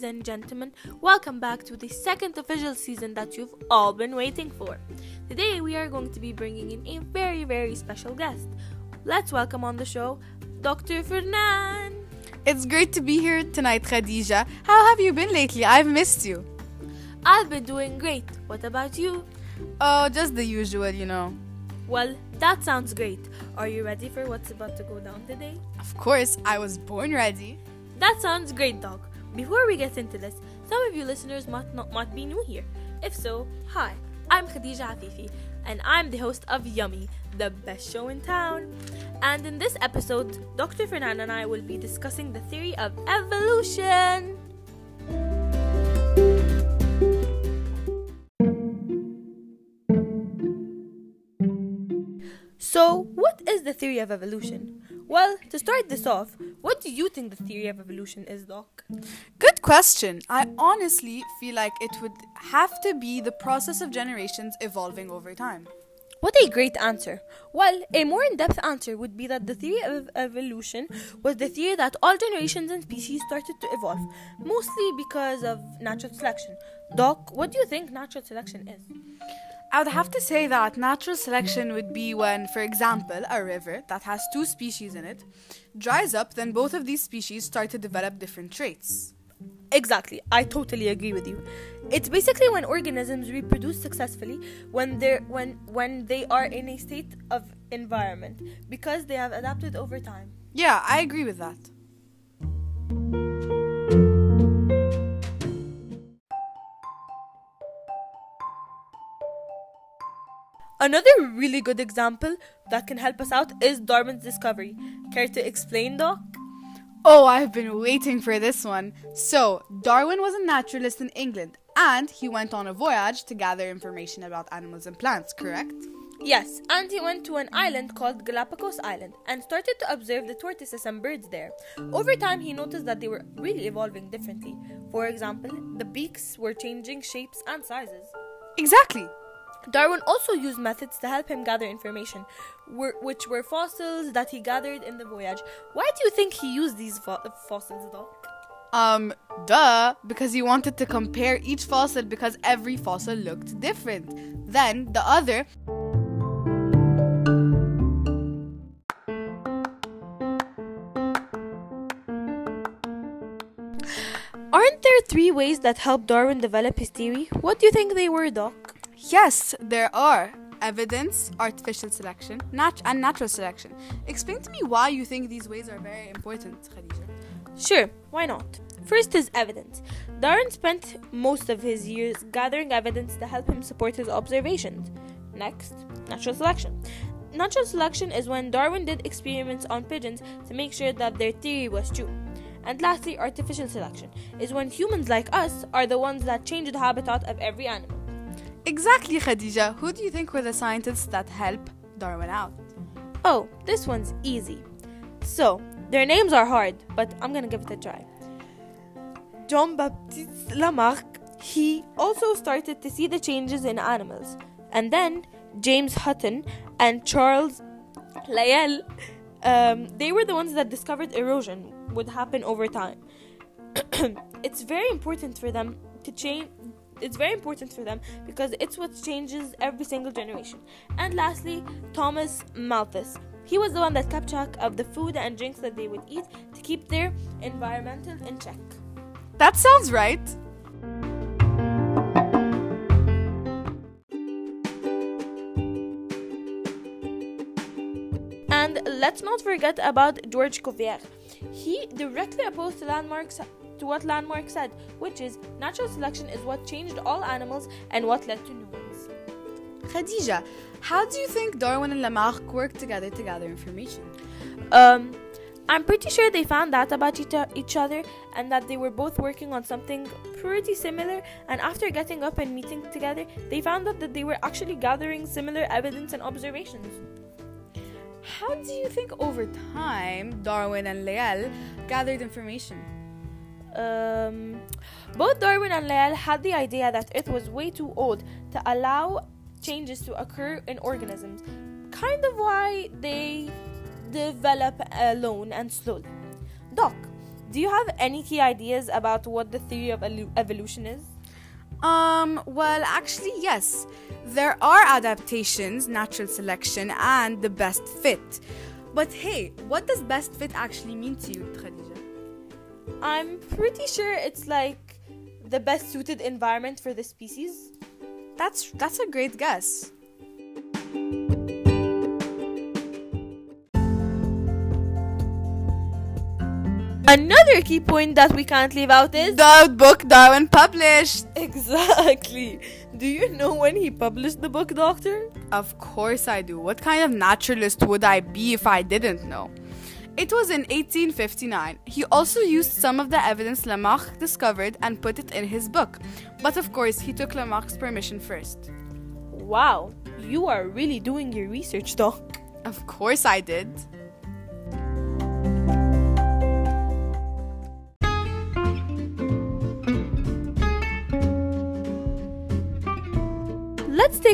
ladies and gentlemen. Welcome back to the second official season that you've all been waiting for. Today, we are going to be bringing in a very, very special guest. Let's welcome on the show Dr. Fernan. It's great to be here tonight, Khadija. How have you been lately? I've missed you. I've been doing great. What about you? Oh, just the usual, you know. Well, that sounds great. Are you ready for what's about to go down today? Of course, I was born ready. That sounds great, Doc. Before we get into this, some of you listeners might not might be new here. If so, hi, I'm Khadija Afifi, and I'm the host of Yummy, the best show in town. And in this episode, Dr. Fernan and I will be discussing the theory of evolution. The theory of evolution? Well, to start this off, what do you think the theory of evolution is, Doc? Good question. I honestly feel like it would have to be the process of generations evolving over time. What a great answer. Well, a more in depth answer would be that the theory of evolution was the theory that all generations and species started to evolve, mostly because of natural selection. Doc, what do you think natural selection is? I would have to say that natural selection would be when, for example, a river that has two species in it dries up, then both of these species start to develop different traits. Exactly, I totally agree with you. It's basically when organisms reproduce successfully when they're when when they are in a state of environment because they have adapted over time. Yeah, I agree with that. Another really good example that can help us out is Darwin's discovery. Care to explain, Doc? Oh, I've been waiting for this one. So, Darwin was a naturalist in England and he went on a voyage to gather information about animals and plants, correct? Yes, and he went to an island called Galapagos Island and started to observe the tortoises and birds there. Over time, he noticed that they were really evolving differently. For example, the beaks were changing shapes and sizes. Exactly. Darwin also used methods to help him gather information, which were fossils that he gathered in the voyage. Why do you think he used these fo- fossils, though? Um, duh, because he wanted to compare each fossil because every fossil looked different. Then the other. Aren't there three ways that helped Darwin develop his theory? What do you think they were, Doc? Yes, there are. Evidence, artificial selection, nat- and natural selection. Explain to me why you think these ways are very important, Khadija. Sure, why not? First is evidence. Darwin spent most of his years gathering evidence to help him support his observations. Next, natural selection. Natural selection is when Darwin did experiments on pigeons to make sure that their theory was true. And lastly, artificial selection is when humans like us are the ones that change the habitat of every animal. Exactly, Khadija. Who do you think were the scientists that help Darwin out? Oh, this one's easy. So, their names are hard, but I'm gonna give it a try. Jean Baptiste Lamarck, he also started to see the changes in animals. And then James Hutton and Charles Lyell, um, they were the ones that discovered erosion would happen over time. it's very important for them to change it's very important for them because it's what changes every single generation. And lastly, Thomas Malthus. He was the one that kept track of the food and drinks that they would eat to keep their environmental in check. That sounds right. And let's not forget about George Cuvier. He directly opposed Lamarck's to what Lamarck said, which is natural selection is what changed all animals and what led to new ones. Khadija, how do you think Darwin and Lamarck worked together to gather information? Um, I'm pretty sure they found out about each other and that they were both working on something pretty similar. And after getting up and meeting together, they found out that they were actually gathering similar evidence and observations. How do you think over time Darwin and Lyell gathered information? Um, both Darwin and Lyell had the idea that Earth was way too old to allow changes to occur in organisms, kind of why they develop alone and slowly. Doc, do you have any key ideas about what the theory of evolution is? Um, well, actually, yes. There are adaptations, natural selection, and the best fit. But hey, what does best fit actually mean to you, Khadija? I'm pretty sure it's like the best suited environment for the species. That's that's a great guess. Another key point that we can't leave out is The book Darwin published. exactly. Do you know when he published the book, Doctor? Of course I do. What kind of naturalist would I be if I didn't know? It was in 1859. He also used some of the evidence Lamarck discovered and put it in his book. But of course, he took Lamarck's permission first. Wow, you are really doing your research, Doc. Of course I did.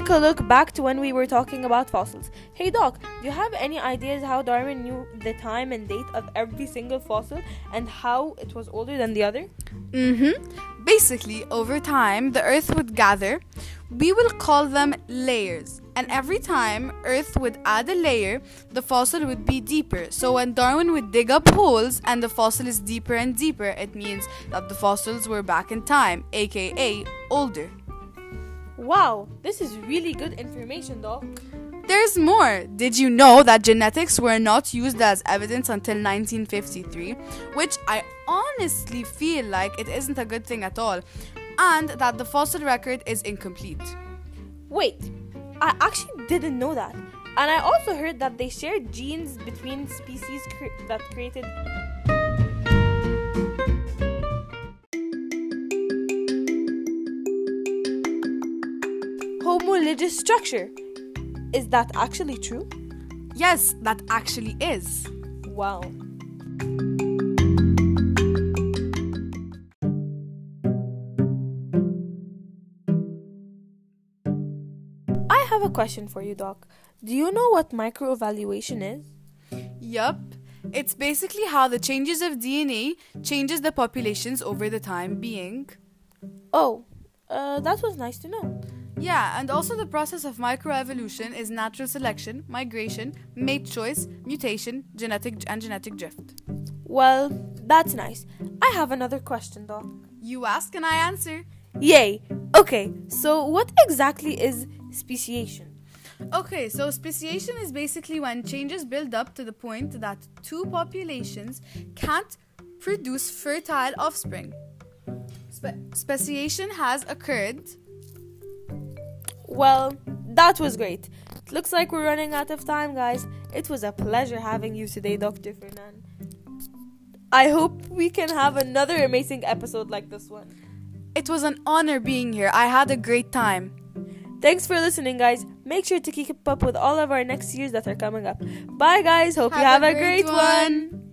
Take a look back to when we were talking about fossils. Hey Doc, do you have any ideas how Darwin knew the time and date of every single fossil and how it was older than the other? Mm-hmm. Basically, over time, the Earth would gather. We will call them layers. And every time Earth would add a layer, the fossil would be deeper. So when Darwin would dig up holes and the fossil is deeper and deeper, it means that the fossils were back in time, aka older. Wow, this is really good information, Doc. There's more. Did you know that genetics were not used as evidence until 1953? Which I honestly feel like it isn't a good thing at all. And that the fossil record is incomplete. Wait, I actually didn't know that. And I also heard that they shared genes between species cre- that created. Homologous structure. Is that actually true? Yes, that actually is. Wow. I have a question for you, Doc. Do you know what microevolution is? Yup. It's basically how the changes of DNA changes the populations over the time being. Oh, uh, that was nice to know. Yeah, and also the process of microevolution is natural selection, migration, mate choice, mutation, genetic and genetic drift. Well, that's nice. I have another question, though. You ask and I answer. Yay! Okay, so what exactly is speciation? Okay, so speciation is basically when changes build up to the point that two populations can't produce fertile offspring. Spe- speciation has occurred. Well, that was great. It looks like we're running out of time, guys. It was a pleasure having you today, Dr. Fernan. I hope we can have another amazing episode like this one. It was an honor being here. I had a great time. Thanks for listening, guys. Make sure to keep up with all of our next years that are coming up. Bye, guys. Hope you Have have a a great great one. one.